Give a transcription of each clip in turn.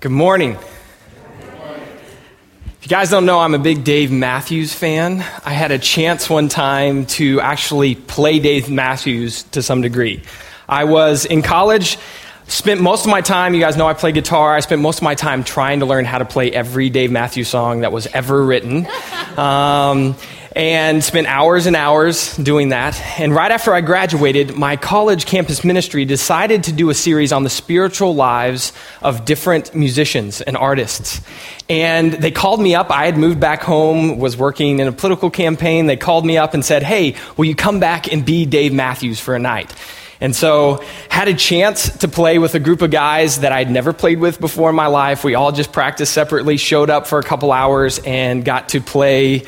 Good morning. If you guys don't know, I'm a big Dave Matthews fan. I had a chance one time to actually play Dave Matthews to some degree. I was in college, spent most of my time, you guys know I play guitar, I spent most of my time trying to learn how to play every Dave Matthews song that was ever written. Um, and spent hours and hours doing that. And right after I graduated, my college campus ministry decided to do a series on the spiritual lives of different musicians and artists. And they called me up. I had moved back home, was working in a political campaign. They called me up and said, Hey, will you come back and be Dave Matthews for a night? And so, had a chance to play with a group of guys that I'd never played with before in my life. We all just practiced separately, showed up for a couple hours, and got to play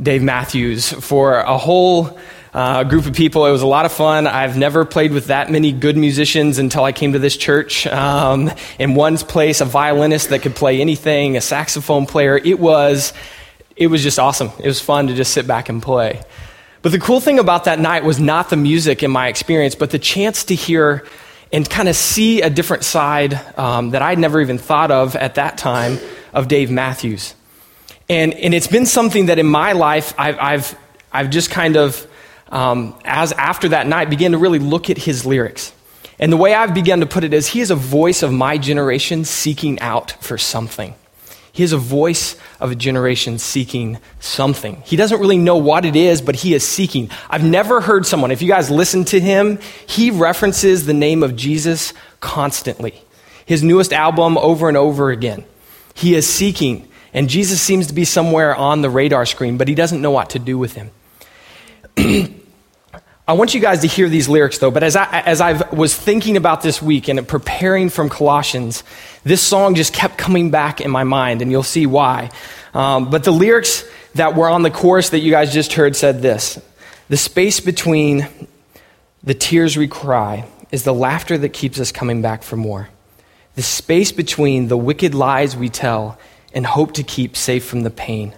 Dave Matthews for a whole uh, group of people. It was a lot of fun. I've never played with that many good musicians until I came to this church. Um, in one's place, a violinist that could play anything, a saxophone player. It was, it was just awesome. It was fun to just sit back and play. But the cool thing about that night was not the music in my experience, but the chance to hear and kind of see a different side um, that I'd never even thought of at that time of Dave Matthews. And, and it's been something that in my life I've, I've, I've just kind of, um, as after that night, began to really look at his lyrics. And the way I've begun to put it is, he is a voice of my generation seeking out for something. He is a voice of a generation seeking something. He doesn't really know what it is, but he is seeking. I've never heard someone, if you guys listen to him, he references the name of Jesus constantly. His newest album over and over again. He is seeking. And Jesus seems to be somewhere on the radar screen, but he doesn't know what to do with him. I want you guys to hear these lyrics, though. But as I, as I was thinking about this week and preparing from Colossians, this song just kept coming back in my mind, and you'll see why. Um, but the lyrics that were on the chorus that you guys just heard said this The space between the tears we cry is the laughter that keeps us coming back for more. The space between the wicked lies we tell and hope to keep safe from the pain.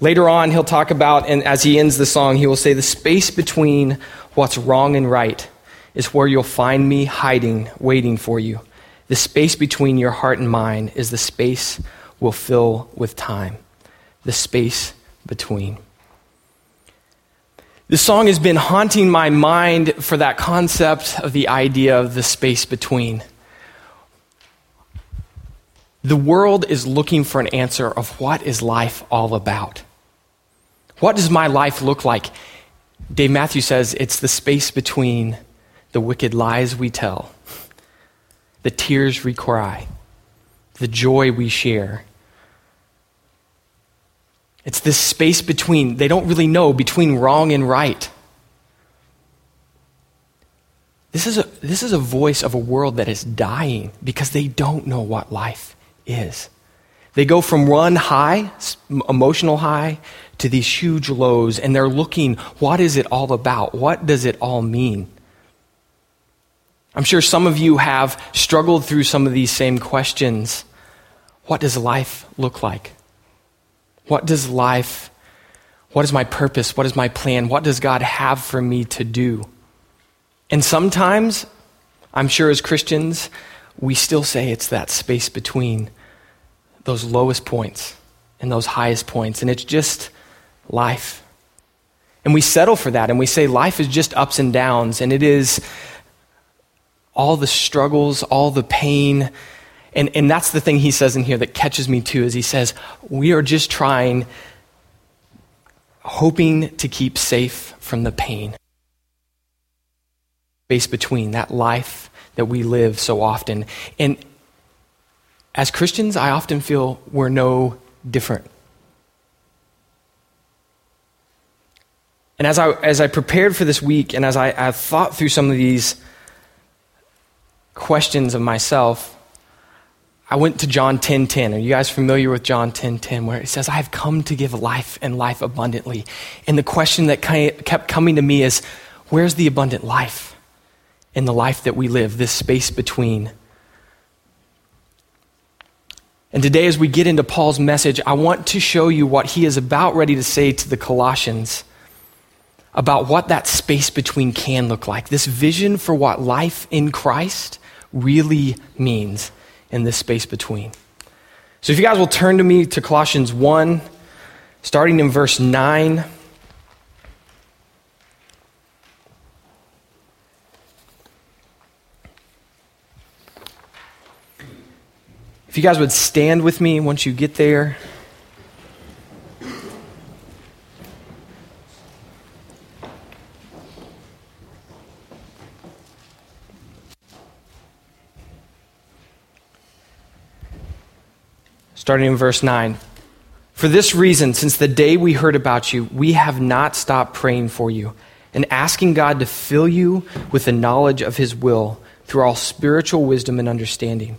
Later on, he'll talk about, and as he ends the song, he will say, The space between what's wrong and right is where you'll find me hiding, waiting for you. The space between your heart and mine is the space we'll fill with time. The space between. This song has been haunting my mind for that concept of the idea of the space between. The world is looking for an answer of what is life all about? What does my life look like? Dave Matthews says it's the space between the wicked lies we tell, the tears we cry, the joy we share. It's this space between, they don't really know, between wrong and right. This is, a, this is a voice of a world that is dying because they don't know what life is. They go from one high, emotional high, to these huge lows, and they're looking, what is it all about? What does it all mean? I'm sure some of you have struggled through some of these same questions. What does life look like? What does life, what is my purpose? What is my plan? What does God have for me to do? And sometimes, I'm sure as Christians, we still say it's that space between those lowest points and those highest points. And it's just life. And we settle for that and we say life is just ups and downs and it is all the struggles, all the pain. And, and that's the thing he says in here that catches me too, is he says, we are just trying, hoping to keep safe from the pain. Space between that life that we live so often. And as Christians, I often feel we're no different. And as I, as I prepared for this week and as I, I thought through some of these questions of myself, I went to John 10:10. 10, 10. Are you guys familiar with John 10:10 10, 10, where it says, "I have come to give life and life abundantly." And the question that kept coming to me is, where's the abundant life in the life that we live, this space between and today, as we get into Paul's message, I want to show you what he is about ready to say to the Colossians about what that space between can look like. This vision for what life in Christ really means in this space between. So if you guys will turn to me to Colossians 1, starting in verse 9. If you guys would stand with me once you get there. Starting in verse 9. For this reason, since the day we heard about you, we have not stopped praying for you and asking God to fill you with the knowledge of his will through all spiritual wisdom and understanding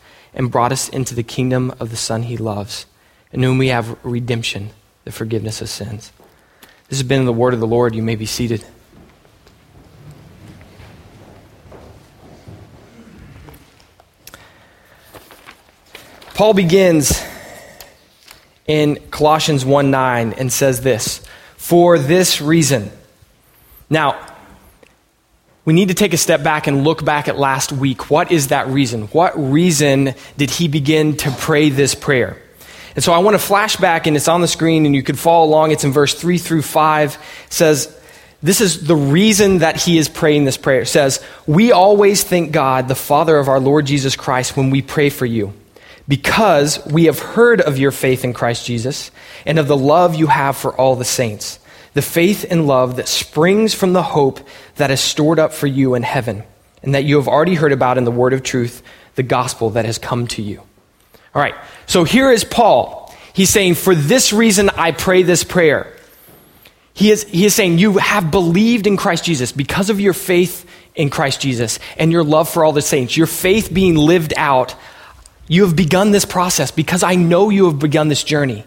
and brought us into the kingdom of the Son he loves, in whom we have redemption, the forgiveness of sins. This has been the word of the Lord. You may be seated. Paul begins in Colossians 1 9 and says this For this reason. Now, we need to take a step back and look back at last week. What is that reason? What reason did he begin to pray this prayer? And so I want to flash back, and it's on the screen, and you could follow along. It's in verse 3 through 5. It says, This is the reason that he is praying this prayer. It says, We always thank God, the Father of our Lord Jesus Christ, when we pray for you, because we have heard of your faith in Christ Jesus and of the love you have for all the saints the faith and love that springs from the hope that is stored up for you in heaven, and that you have already heard about in the word of truth, the gospel that has come to you. All right, so here is Paul. He's saying, For this reason I pray this prayer. He is, he is saying, You have believed in Christ Jesus because of your faith in Christ Jesus and your love for all the saints, your faith being lived out. You have begun this process because I know you have begun this journey.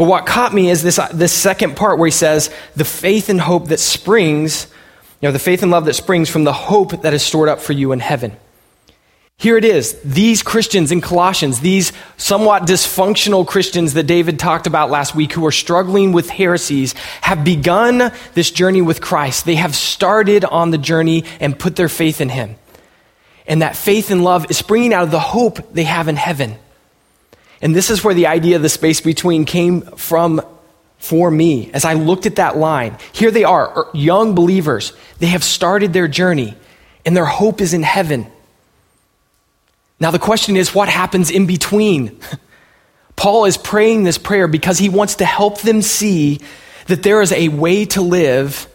But what caught me is this, uh, this second part where he says, the faith and hope that springs, you know, the faith and love that springs from the hope that is stored up for you in heaven. Here it is. These Christians in Colossians, these somewhat dysfunctional Christians that David talked about last week who are struggling with heresies, have begun this journey with Christ. They have started on the journey and put their faith in Him. And that faith and love is springing out of the hope they have in heaven. And this is where the idea of the space between came from for me. As I looked at that line, here they are, er, young believers. They have started their journey, and their hope is in heaven. Now, the question is what happens in between? Paul is praying this prayer because he wants to help them see that there is a way to live.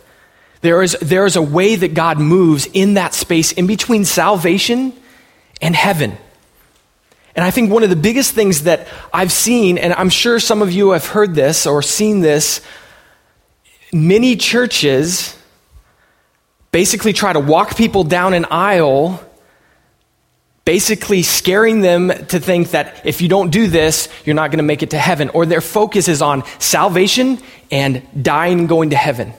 There is, there is a way that God moves in that space in between salvation and heaven. And I think one of the biggest things that I've seen, and I'm sure some of you have heard this or seen this, many churches basically try to walk people down an aisle, basically scaring them to think that if you don't do this, you're not going to make it to heaven. Or their focus is on salvation and dying and going to heaven.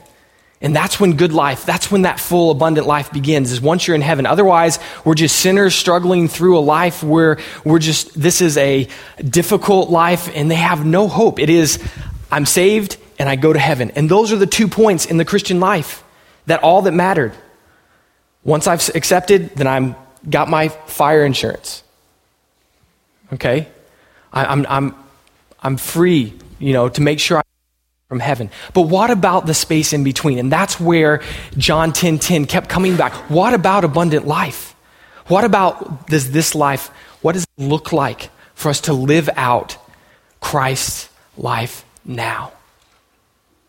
And that's when good life, that's when that full, abundant life begins, is once you're in heaven. Otherwise, we're just sinners struggling through a life where we're just, this is a difficult life and they have no hope. It is, I'm saved and I go to heaven. And those are the two points in the Christian life that all that mattered. Once I've accepted, then I'm got my fire insurance. Okay? I, I'm, I'm, I'm free, you know, to make sure I from heaven. But what about the space in between? And that's where John 10:10 10, 10 kept coming back. What about abundant life? What about does this life, what does it look like for us to live out Christ's life now?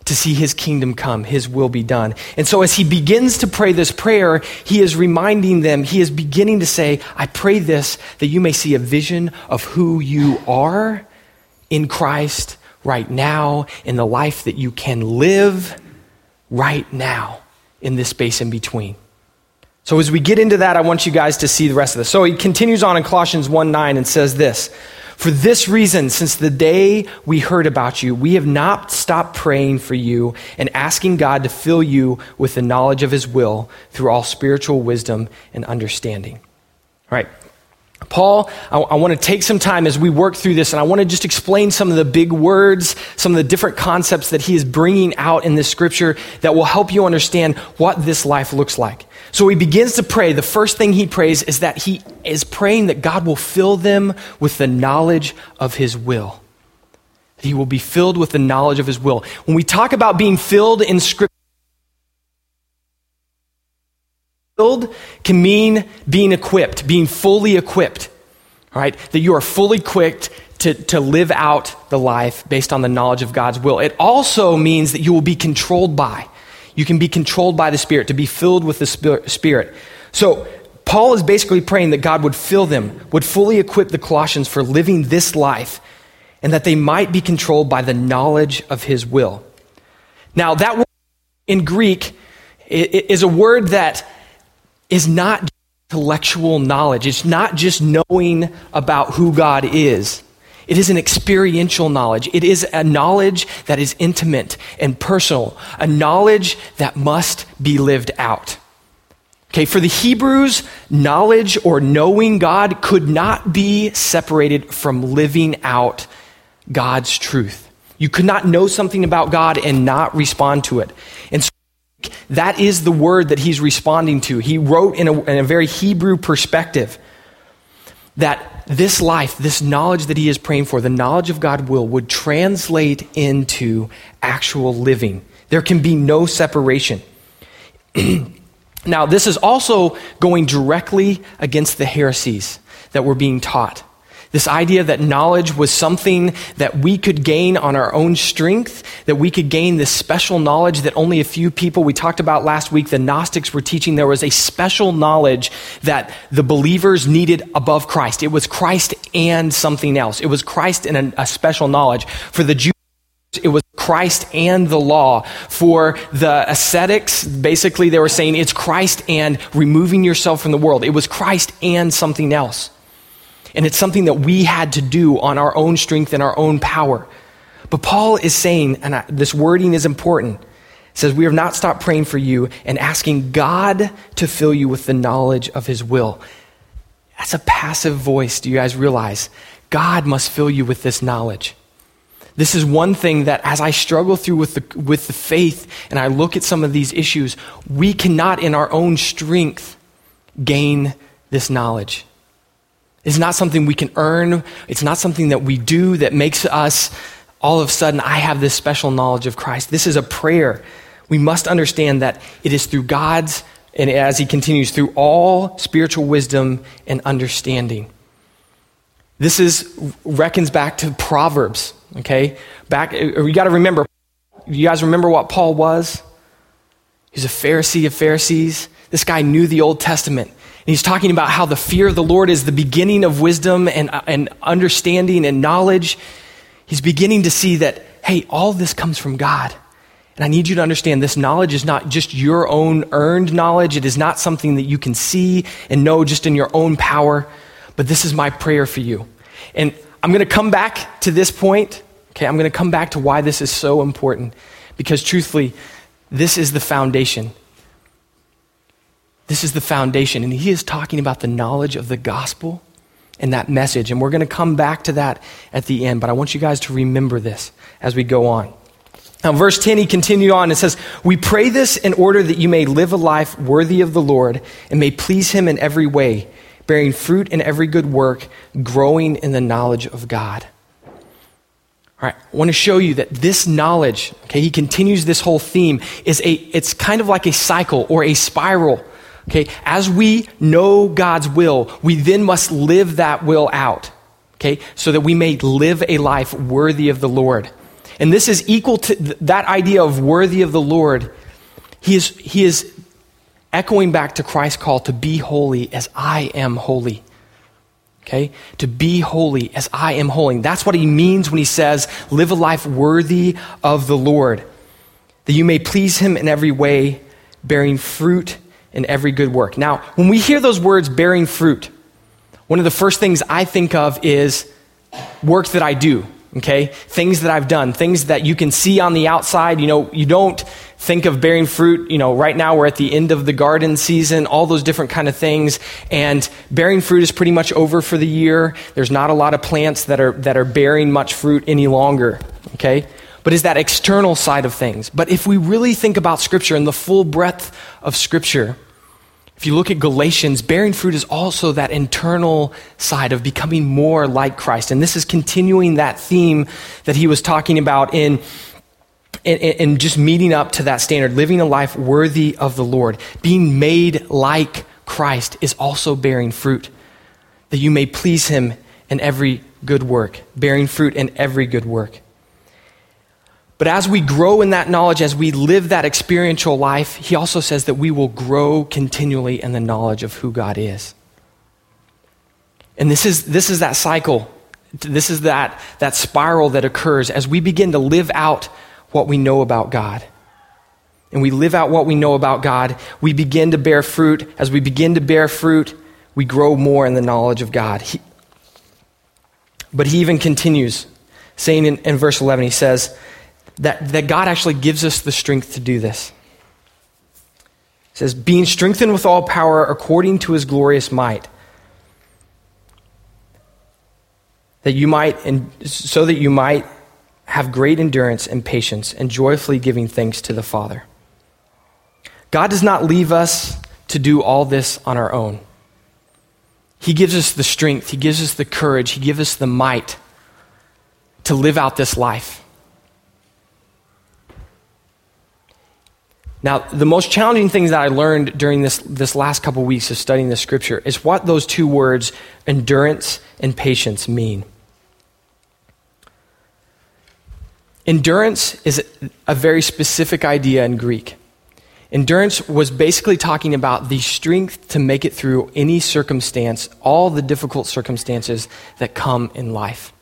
To see his kingdom come, his will be done. And so, as he begins to pray this prayer, he is reminding them, he is beginning to say, I pray this that you may see a vision of who you are in Christ right now in the life that you can live right now in this space in between. So, as we get into that, I want you guys to see the rest of this. So, he continues on in Colossians 1 9 and says this For this reason, since the day we heard about you, we have not stopped praying for you and asking God to fill you with the knowledge of his will through all spiritual wisdom and understanding. All right. Paul, I, I want to take some time as we work through this, and I want to just explain some of the big words, some of the different concepts that he is bringing out in this scripture that will help you understand what this life looks like. So he begins to pray. The first thing he prays is that he is praying that God will fill them with the knowledge of his will. He will be filled with the knowledge of his will. When we talk about being filled in scripture, filled can mean being equipped, being fully equipped. All right? That you are fully equipped to, to live out the life based on the knowledge of God's will. It also means that you will be controlled by. You can be controlled by the Spirit, to be filled with the Spirit. So, Paul is basically praying that God would fill them, would fully equip the Colossians for living this life, and that they might be controlled by the knowledge of his will. Now, that word in Greek is a word that is not intellectual knowledge. It's not just knowing about who God is. It is an experiential knowledge. It is a knowledge that is intimate and personal, a knowledge that must be lived out. Okay, for the Hebrews, knowledge or knowing God could not be separated from living out God's truth. You could not know something about God and not respond to it. And that is the word that he's responding to. He wrote in a, in a very Hebrew perspective that this life, this knowledge that he is praying for, the knowledge of God will, would translate into actual living. There can be no separation. now, this is also going directly against the heresies that were being taught. This idea that knowledge was something that we could gain on our own strength, that we could gain this special knowledge that only a few people, we talked about last week, the Gnostics were teaching there was a special knowledge that the believers needed above Christ. It was Christ and something else. It was Christ and a, a special knowledge. For the Jews, it was Christ and the law. For the ascetics, basically, they were saying it's Christ and removing yourself from the world. It was Christ and something else. And it's something that we had to do on our own strength and our own power. But Paul is saying, and I, this wording is important, says, We have not stopped praying for you and asking God to fill you with the knowledge of his will. That's a passive voice. Do you guys realize? God must fill you with this knowledge. This is one thing that as I struggle through with the, with the faith and I look at some of these issues, we cannot in our own strength gain this knowledge. It's not something we can earn. It's not something that we do that makes us all of a sudden, I have this special knowledge of Christ. This is a prayer. We must understand that it is through God's, and as he continues, through all spiritual wisdom and understanding. This is reckons back to Proverbs, okay? Back, uh, you got to remember, you guys remember what Paul was? He's a Pharisee of Pharisees. This guy knew the Old Testament he's talking about how the fear of the Lord is the beginning of wisdom and, and understanding and knowledge. He's beginning to see that, hey, all this comes from God. And I need you to understand this knowledge is not just your own earned knowledge. It is not something that you can see and know just in your own power. But this is my prayer for you. And I'm going to come back to this point. Okay, I'm going to come back to why this is so important. Because truthfully, this is the foundation this is the foundation. And he is talking about the knowledge of the gospel and that message. And we're going to come back to that at the end. But I want you guys to remember this as we go on. Now, verse 10, he continued on and says, We pray this in order that you may live a life worthy of the Lord and may please him in every way, bearing fruit in every good work, growing in the knowledge of God. All right, I want to show you that this knowledge, okay, he continues this whole theme, is a, it's kind of like a cycle or a spiral Okay, as we know God's will, we then must live that will out. Okay, so that we may live a life worthy of the Lord. And this is equal to th- that idea of worthy of the Lord. He is, he is echoing back to Christ's call to be holy as I am holy. Okay? To be holy as I am holy. That's what he means when he says, live a life worthy of the Lord, that you may please him in every way, bearing fruit in every good work. Now, when we hear those words bearing fruit, one of the first things I think of is work that I do, okay? Things that I've done, things that you can see on the outside. You know, you don't think of bearing fruit, you know, right now we're at the end of the garden season, all those different kind of things. And bearing fruit is pretty much over for the year. There's not a lot of plants that are, that are bearing much fruit any longer, okay? But is that external side of things. But if we really think about Scripture and the full breadth of Scripture, if you look at Galatians, bearing fruit is also that internal side of becoming more like Christ. And this is continuing that theme that he was talking about in, in, in, just meeting up to that standard, living a life worthy of the Lord. Being made like Christ is also bearing fruit, that you may please him in every good work, bearing fruit in every good work. But as we grow in that knowledge, as we live that experiential life, he also says that we will grow continually in the knowledge of who God is. And this is, this is that cycle. This is that, that spiral that occurs as we begin to live out what we know about God. And we live out what we know about God, we begin to bear fruit. As we begin to bear fruit, we grow more in the knowledge of God. He, but he even continues, saying in, in verse 11, he says, that, that God actually gives us the strength to do this. It says, being strengthened with all power according to his glorious might, that you might, and so that you might have great endurance and patience and joyfully giving thanks to the Father. God does not leave us to do all this on our own. He gives us the strength, He gives us the courage, He gives us the might to live out this life. Now, the most challenging things that I learned during this, this last couple of weeks of studying the scripture is what those two words, endurance and patience, mean. Endurance is a very specific idea in Greek. Endurance was basically talking about the strength to make it through any circumstance, all the difficult circumstances that come in life.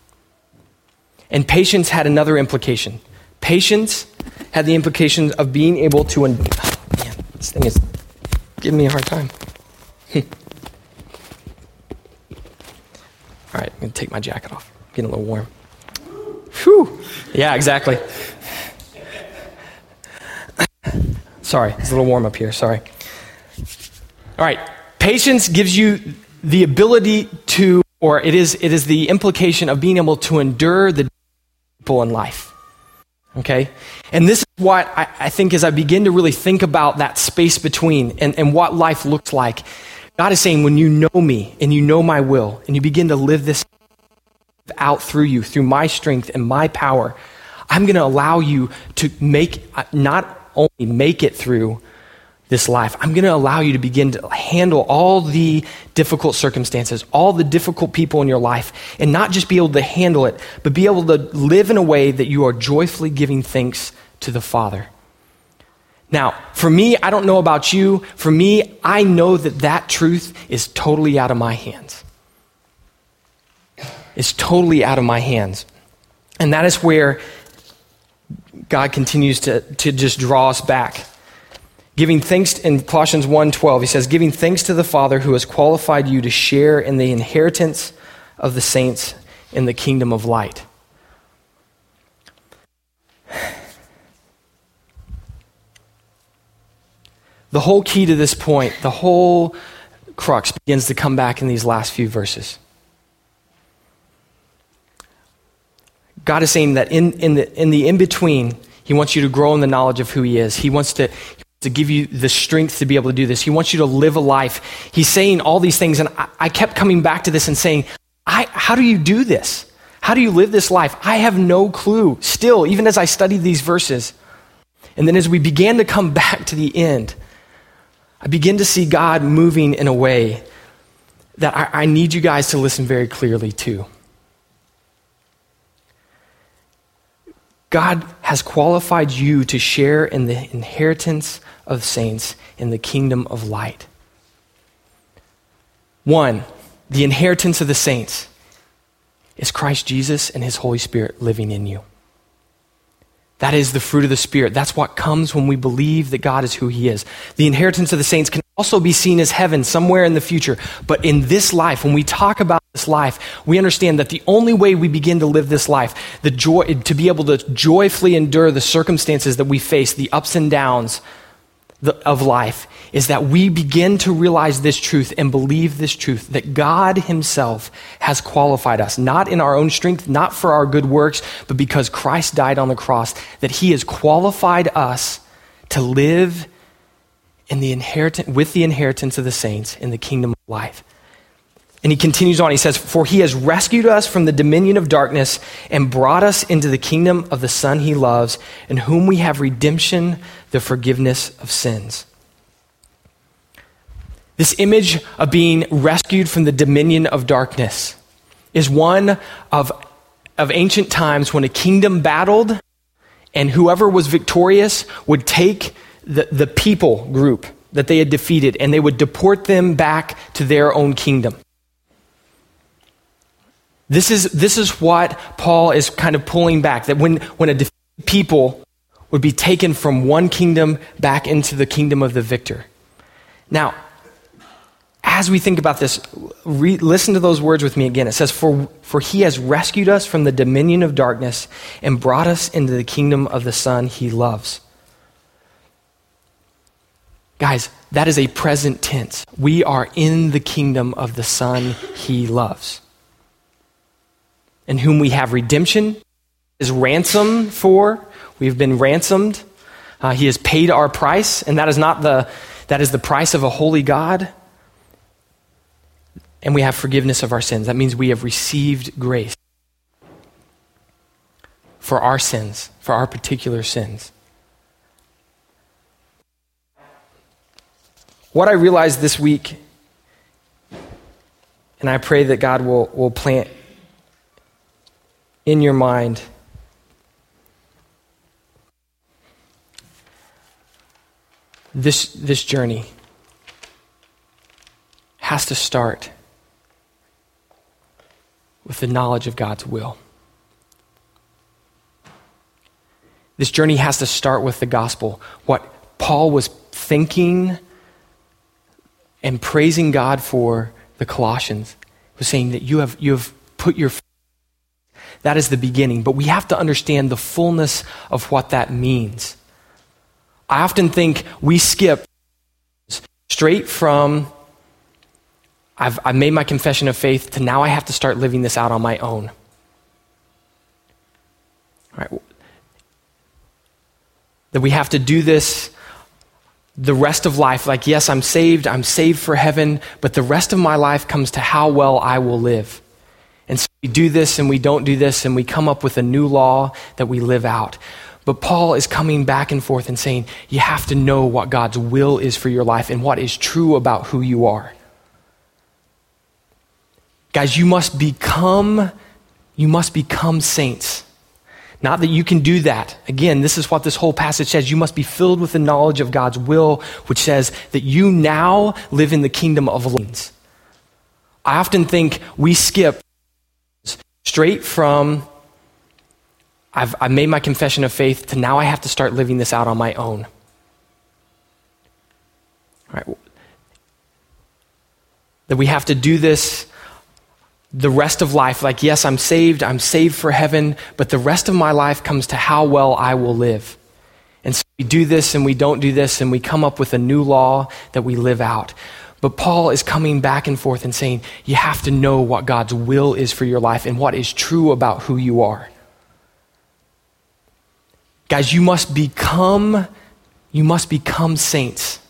And patience had another implication. Patience had the implications of being able to. Un- oh, man, this thing is giving me a hard time. All right, I'm going to take my jacket off. getting a little warm. Whew. Yeah, exactly. Sorry, it's a little warm up here. Sorry. All right, patience gives you the ability to, or it is, it is the implication of being able to endure the people in life. Okay? And this is what I, I, think as I begin to really think about that space between and, and what life looks like, God is saying, when you know me and you know my will and you begin to live this out through you, through my strength and my power, I'm going to allow you to make, uh, not only make it through, this life. I'm going to allow you to begin to handle all the difficult circumstances, all the difficult people in your life, and not just be able to handle it, but be able to live in a way that you are joyfully giving thanks to the Father. Now, for me, I don't know about you. For me, I know that that truth is totally out of my hands. It's totally out of my hands. And that is where God continues to, to just draw us back Giving thanks in Colossians 1:12, he says, "Giving thanks to the Father who has qualified you to share in the inheritance of the saints in the kingdom of light." The whole key to this point, the whole crux begins to come back in these last few verses. God is saying that in, in the in the in between, He wants you to grow in the knowledge of who He is. He wants to to give you the strength to be able to do this. He wants you to live a life. He's saying all these things, and I, I kept coming back to this and saying, I, How do you do this? How do you live this life? I have no clue. Still, even as I studied these verses, and then as we began to come back to the end, I begin to see God moving in a way that I, I need you guys to listen very clearly to. God has qualified you to share in the inheritance of saints in the kingdom of light. One, the inheritance of the saints is Christ Jesus and his Holy Spirit living in you. That is the fruit of the Spirit. That's what comes when we believe that God is who He is. The inheritance of the saints can also be seen as heaven somewhere in the future. But in this life, when we talk about this life, we understand that the only way we begin to live this life, the joy, to be able to joyfully endure the circumstances that we face, the ups and downs of life, is that we begin to realize this truth and believe this truth that God Himself has qualified us, not in our own strength, not for our good works, but because Christ died on the cross, that He has qualified us to live in the inheritance, with the inheritance of the saints in the kingdom of life. And he continues on. He says, For he has rescued us from the dominion of darkness and brought us into the kingdom of the Son he loves, in whom we have redemption, the forgiveness of sins. This image of being rescued from the dominion of darkness is one of, of ancient times when a kingdom battled, and whoever was victorious would take the, the people group that they had defeated and they would deport them back to their own kingdom. This is, this is what Paul is kind of pulling back that when, when a defeated people would be taken from one kingdom back into the kingdom of the victor. Now, as we think about this, re- listen to those words with me again. It says, for, for he has rescued us from the dominion of darkness and brought us into the kingdom of the Son he loves. Guys, that is a present tense. We are in the kingdom of the Son he loves in whom we have redemption, is ransom for. We've been ransomed. Uh, he has paid our price, and that is not the that is the price of a holy God. And we have forgiveness of our sins. That means we have received grace for our sins, for our particular sins. What I realized this week, and I pray that God will, will plant in your mind. This, this journey has to start with the knowledge of God's will. This journey has to start with the gospel. What Paul was thinking and praising God for the Colossians was saying that you have, you have put your that is the beginning. But we have to understand the fullness of what that means. I often think we skip straight from I've, I've made my confession of faith to now I have to start living this out on my own. All right. That we have to do this the rest of life. Like, yes, I'm saved, I'm saved for heaven, but the rest of my life comes to how well I will live. And so we do this and we don't do this, and we come up with a new law that we live out. But Paul is coming back and forth and saying, you have to know what God's will is for your life and what is true about who you are. Guys, you must become you must become saints. Not that you can do that. Again, this is what this whole passage says. You must be filled with the knowledge of God's will, which says that you now live in the kingdom of light. I often think we skip straight from I've, I've made my confession of faith to now I have to start living this out on my own. Right? That we have to do this the rest of life. Like, yes, I'm saved, I'm saved for heaven, but the rest of my life comes to how well I will live. And so we do this and we don't do this, and we come up with a new law that we live out. But Paul is coming back and forth and saying, you have to know what God's will is for your life and what is true about who you are. Guys, you must become you must become saints.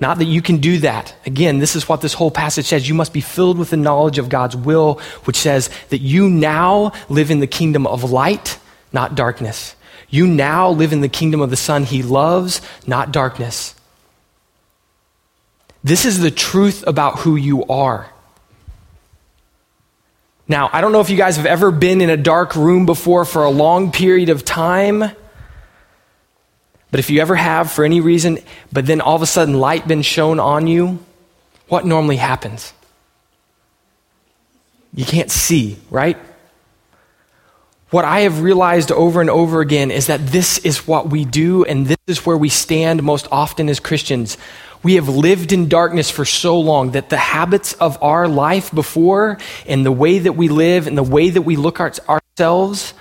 Not that you can do that. Again, this is what this whole passage says. You must be filled with the knowledge of God's will, which says that you now live in the kingdom of light, not darkness. You now live in the kingdom of the Son he loves, not darkness. This is the truth about who you are. Now, I don't know if you guys have ever been in a dark room before for a long period of time, but if you ever have for any reason, but then all of a sudden light been shown on you, what normally happens? You can't see, right? What I have realized over and over again is that this is what we do, and this is where we stand most often as Christians. We have lived in darkness for so long that the habits of our life before and the way that we live and the way that we look at ourselves,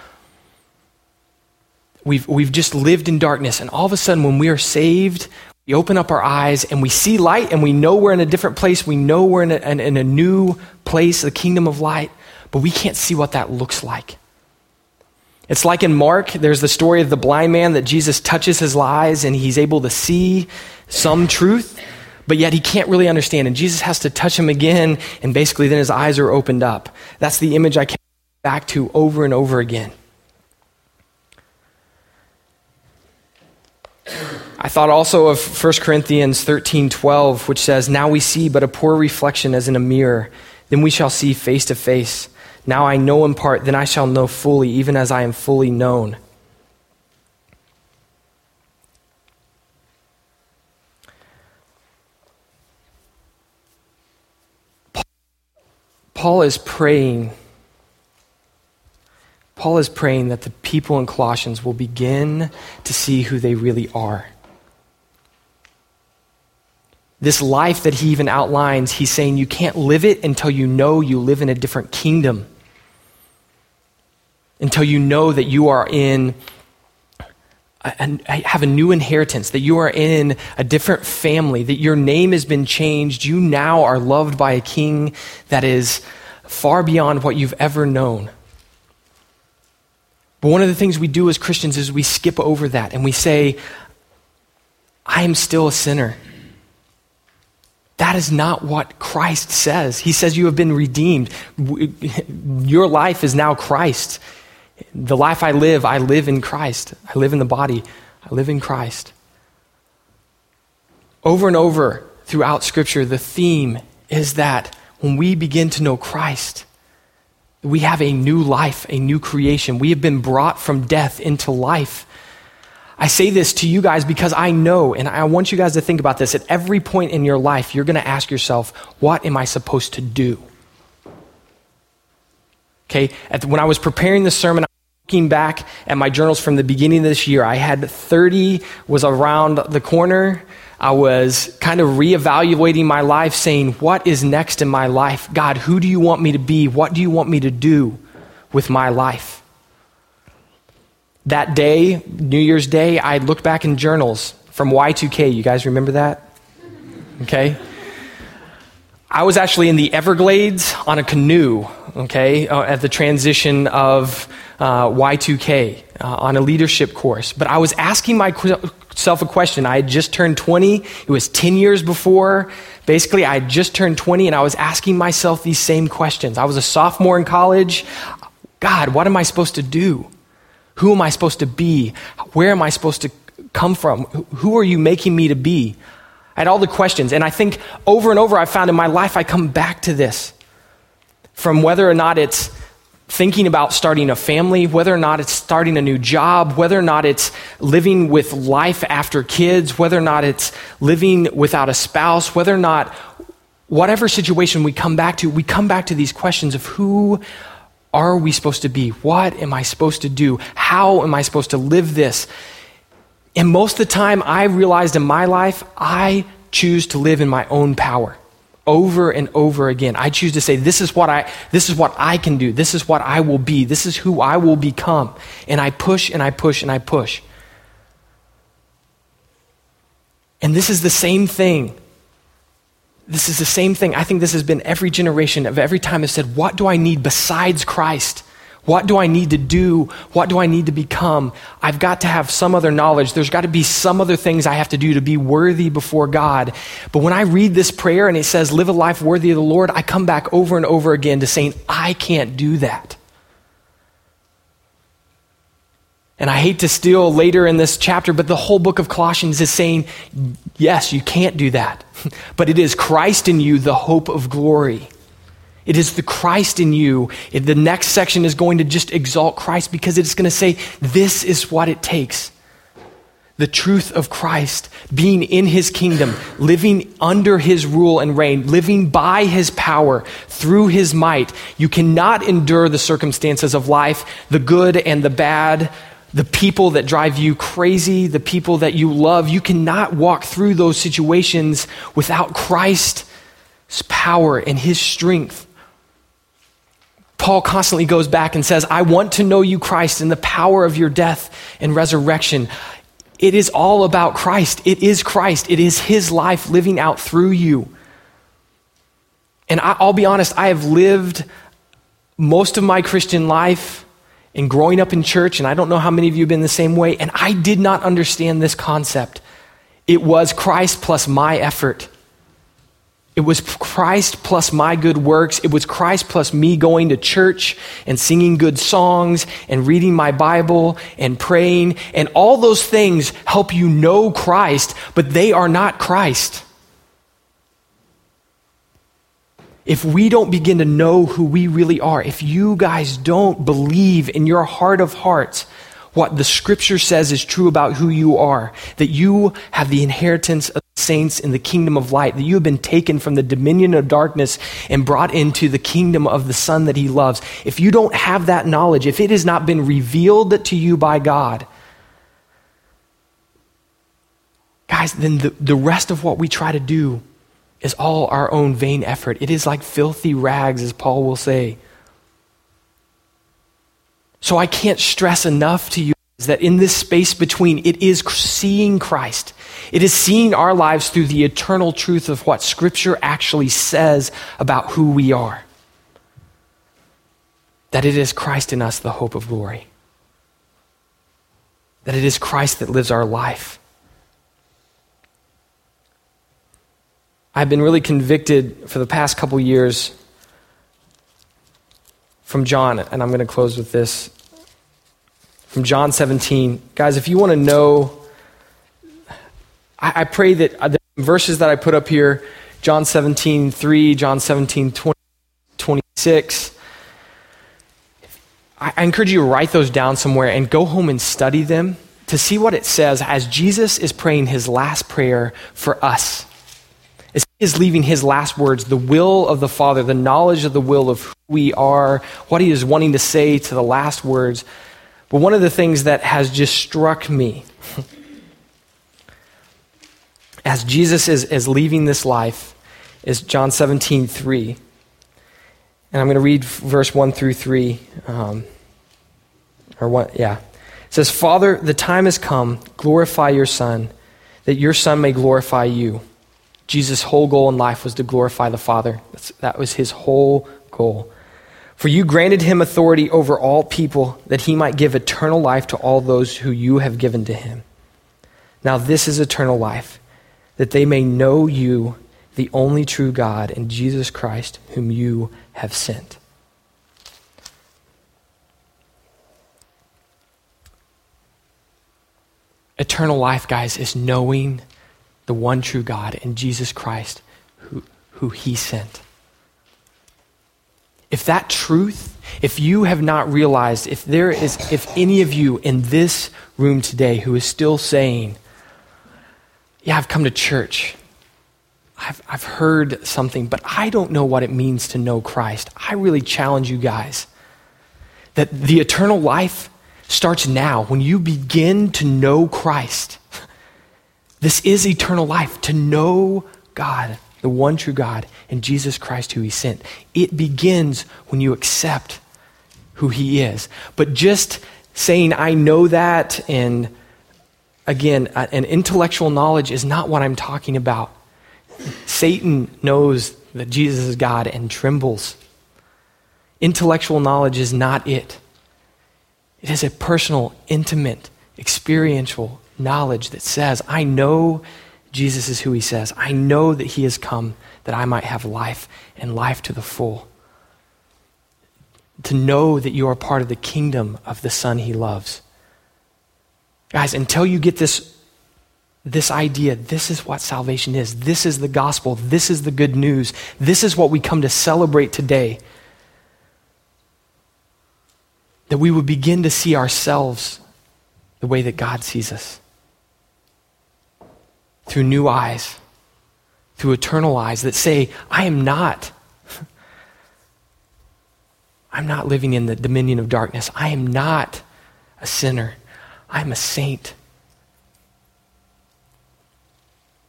we've, we've just lived in darkness. And all of a sudden, when we are saved, we open up our eyes and we see light and we know we're in a different place. We know we're in a, in, in a new place, the kingdom of light, but we can't see what that looks like. It's like in Mark, there's the story of the blind man that Jesus touches his eyes and he's able to see some truth, but yet he can't really understand. And Jesus has to touch him again, and basically then his eyes are opened up. That's the image I came back to over and over again. I thought also of 1 Corinthians 13 12, which says, Now we see but a poor reflection as in a mirror, then we shall see face to face. Now I know in part, then I shall know fully, even as I am fully known. Paul is praying. Paul is praying that the people in Colossians will begin to see who they really are. This life that he even outlines, he's saying you can't live it until you know you live in a different kingdom until you know that you are in and have a new inheritance, that you are in a different family, that your name has been changed. You now are loved by a king that is far beyond what you've ever known. But one of the things we do as Christians is we skip over that and we say, I am still a sinner. That is not what Christ says. He says you have been redeemed. Your life is now Christ. The life I live, I live in Christ. I live in the body. I live in Christ. Over and over throughout Scripture, the theme is that when we begin to know Christ, we have a new life, a new creation. We have been brought from death into life. I say this to you guys because I know, and I want you guys to think about this. At every point in your life, you're going to ask yourself, what am I supposed to do? Okay, the, when I was preparing the sermon, looking back at my journals from the beginning of this year, I had 30 was around the corner. I was kind of reevaluating my life, saying, What is next in my life? God, who do you want me to be? What do you want me to do with my life? That day, New Year's Day, I looked back in journals from Y2K. You guys remember that? Okay. I was actually in the Everglades on a canoe, okay, uh, at the transition of uh, Y2K uh, on a leadership course. But I was asking myself a question. I had just turned 20, it was 10 years before. Basically, I had just turned 20, and I was asking myself these same questions. I was a sophomore in college. God, what am I supposed to do? Who am I supposed to be? Where am I supposed to come from? Who are you making me to be? I had all the questions. And I think over and over I found in my life I come back to this. From whether or not it's thinking about starting a family, whether or not it's starting a new job, whether or not it's living with life after kids, whether or not it's living without a spouse, whether or not whatever situation we come back to, we come back to these questions of who are we supposed to be? What am I supposed to do? How am I supposed to live this? And most of the time, I realized in my life, I choose to live in my own power over and over again. I choose to say, this is what I, this is what I can do. This is what I will be. This is who I will become. And I push and I push and I push. And this is the same thing. This is the same thing. I think this has been every generation of every time I've said, what do I need besides Christ? What do I need to do? What do I need to become? I've got to have some other knowledge. There's got to be some other things I have to do to be worthy before God. But when I read this prayer and it says, live a life worthy of the Lord, I come back over and over again to saying, I can't do that. And I hate to steal later in this chapter, but the whole book of Colossians is saying, yes, you can't do that. but it is Christ in you, the hope of glory. It is the Christ in you. The next section is going to just exalt Christ because it's going to say, this is what it takes. The truth of Christ, being in his kingdom, living under his rule and reign, living by his power, through his might. You cannot endure the circumstances of life, the good and the bad, the people that drive you crazy, the people that you love. You cannot walk through those situations without Christ's power and his strength. Paul constantly goes back and says, I want to know you, Christ, in the power of your death and resurrection. It is all about Christ. It is Christ. It is his life living out through you. And I, will be honest, I have lived most of my Christian life and growing up in church, and I don't know how many of you have been the same way, and I did not understand this concept. It was Christ plus my effort. It was Christ plus my good works. It was Christ plus me going to church and singing good songs and reading my Bible and praying. And all those things help you know Christ, but they are not Christ. if we don't begin to know who we really are, if you guys don't believe in your heart of hearts what the scripture says is true about who you are, that you have the inheritance of saints in the kingdom of light, that you have been taken from the dominion of darkness and brought into the kingdom of the Son that He loves, if you don't have that knowledge, if it has not been revealed to you by God, guys, then the, the rest of what we try to do is all our own vain effort. It is like filthy rags, as Paul will say. So I can't stress enough to you that in this space between, it is seeing Christ. It is seeing our lives through the eternal truth of what Scripture actually says about who we are. That it is Christ in us, the hope of glory. That it is Christ that lives our life. I've been really convicted for the past couple years from John, and I'm going to close with this. From John 17. Guys, if you want to know, I, I pray that uh, the verses that I put up here, John 17, 3, John 17, 20, 26, I, I encourage you to write those down somewhere and go home and study them to see what it says as Jesus is praying his last prayer for us as he is leaving his last words, the will of the Father, the knowledge of the will of who we are, what he is wanting to say to the last words. But one of the things that has just struck me as Jesus is, is leaving this life is John 17, 3. And I'm going to read verse 1 through 3. Um, or what, yeah. It says, Father, the time has come, glorify your Son, that your Son may glorify you. Jesus' whole goal in life was to glorify the Father. That's, that was his whole goal. For you granted him authority over all people, that he might give eternal life to all those who you have given to him. Now, this is eternal life, that they may know you, the only true God, and Jesus Christ, whom you have sent. Eternal life, guys, is knowing the one true God and Jesus Christ who, who he sent. If that truth, if you have not realized, if there is, if any of you in this room today who is still saying, Yeah, I've come to church, I've, I've heard something, but I don't know what it means to know Christ, I really challenge you guys that the eternal life starts now when you begin to know Christ. This is eternal life, to know God, the one true God, and Jesus Christ, who He sent. It begins when you accept who He is. But just saying, I know that, and again, an intellectual knowledge is not what I'm talking about. Satan knows that Jesus is God and trembles. Intellectual knowledge is not it. It is a personal, intimate, experiential knowledge that says, I know Jesus is who he says. I know that he has come that I might have life and life to the full. To know that you are part of the kingdom of the Son he loves. Guys, until you get this, this idea, this is what salvation is. This is the gospel. This is the good news. This is what we come to celebrate today. That we would begin to see ourselves the way that God sees us through new eyes, through eternal eyes that say, I am not. I'm not living in the dominion of darkness. I am not a sinner. I'm a saint.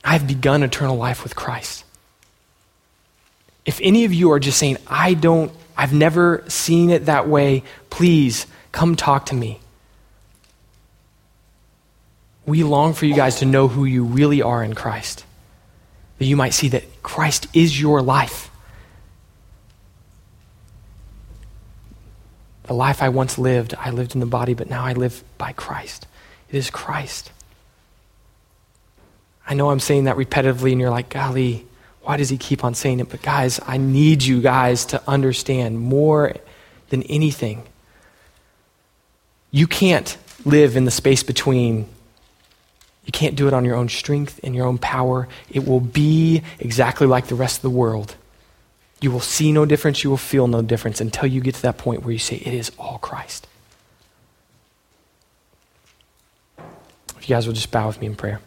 I've begun eternal life with Christ. If any of you are just saying, I don't, I've never seen it that way, please come talk to me. We long for you guys to know who you really are in Christ. That you might see that Christ is your life. The life I once lived, I lived in the body, but now I live by Christ. It is Christ. I know I'm saying that repetitively, and you're like, golly, why does he keep on saying it? But guys, I need you guys to understand more than anything. You can't live in the space between. You can't do it on your own strength and your own power. It will be exactly like the rest of the world. You will see no difference, you will feel no difference until you get to that point where you say, It is all Christ. If you guys will just bow with me in prayer.